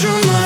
true love.